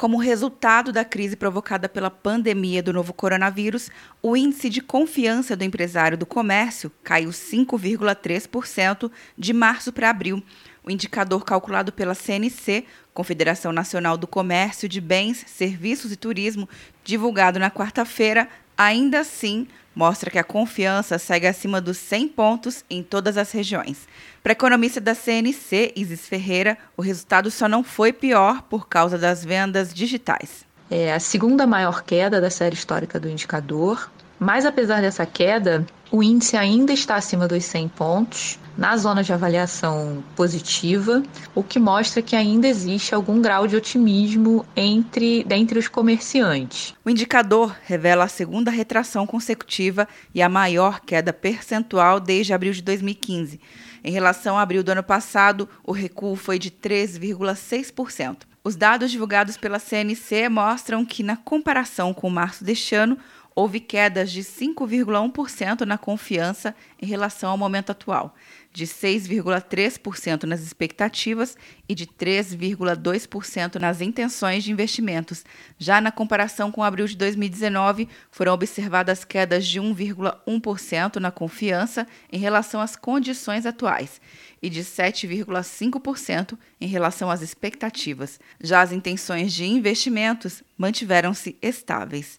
Como resultado da crise provocada pela pandemia do novo coronavírus, o índice de confiança do empresário do comércio caiu 5,3% de março para abril. O indicador calculado pela CNC, Confederação Nacional do Comércio de Bens, Serviços e Turismo, divulgado na quarta-feira, ainda assim mostra que a confiança segue acima dos 100 pontos em todas as regiões. Para a economista da CNC, Isis Ferreira, o resultado só não foi pior por causa das vendas digitais. É a segunda maior queda da série histórica do indicador, mas apesar dessa queda, o índice ainda está acima dos 100 pontos, na zona de avaliação positiva, o que mostra que ainda existe algum grau de otimismo entre, dentre os comerciantes. O indicador revela a segunda retração consecutiva e a maior queda percentual desde abril de 2015. Em relação a abril do ano passado, o recuo foi de 3,6%. Os dados divulgados pela CNC mostram que, na comparação com março deste ano, houve quedas de 5,1% na confiança em relação ao momento atual, de 6,3% nas expectativas e de 3,2% nas intenções de investimentos. Já na comparação com abril de 2019, foram observadas quedas de 1,1% na confiança em relação às condições atuais e de 7,5% em relação às expectativas. Já as intenções de investimentos mantiveram-se estáveis.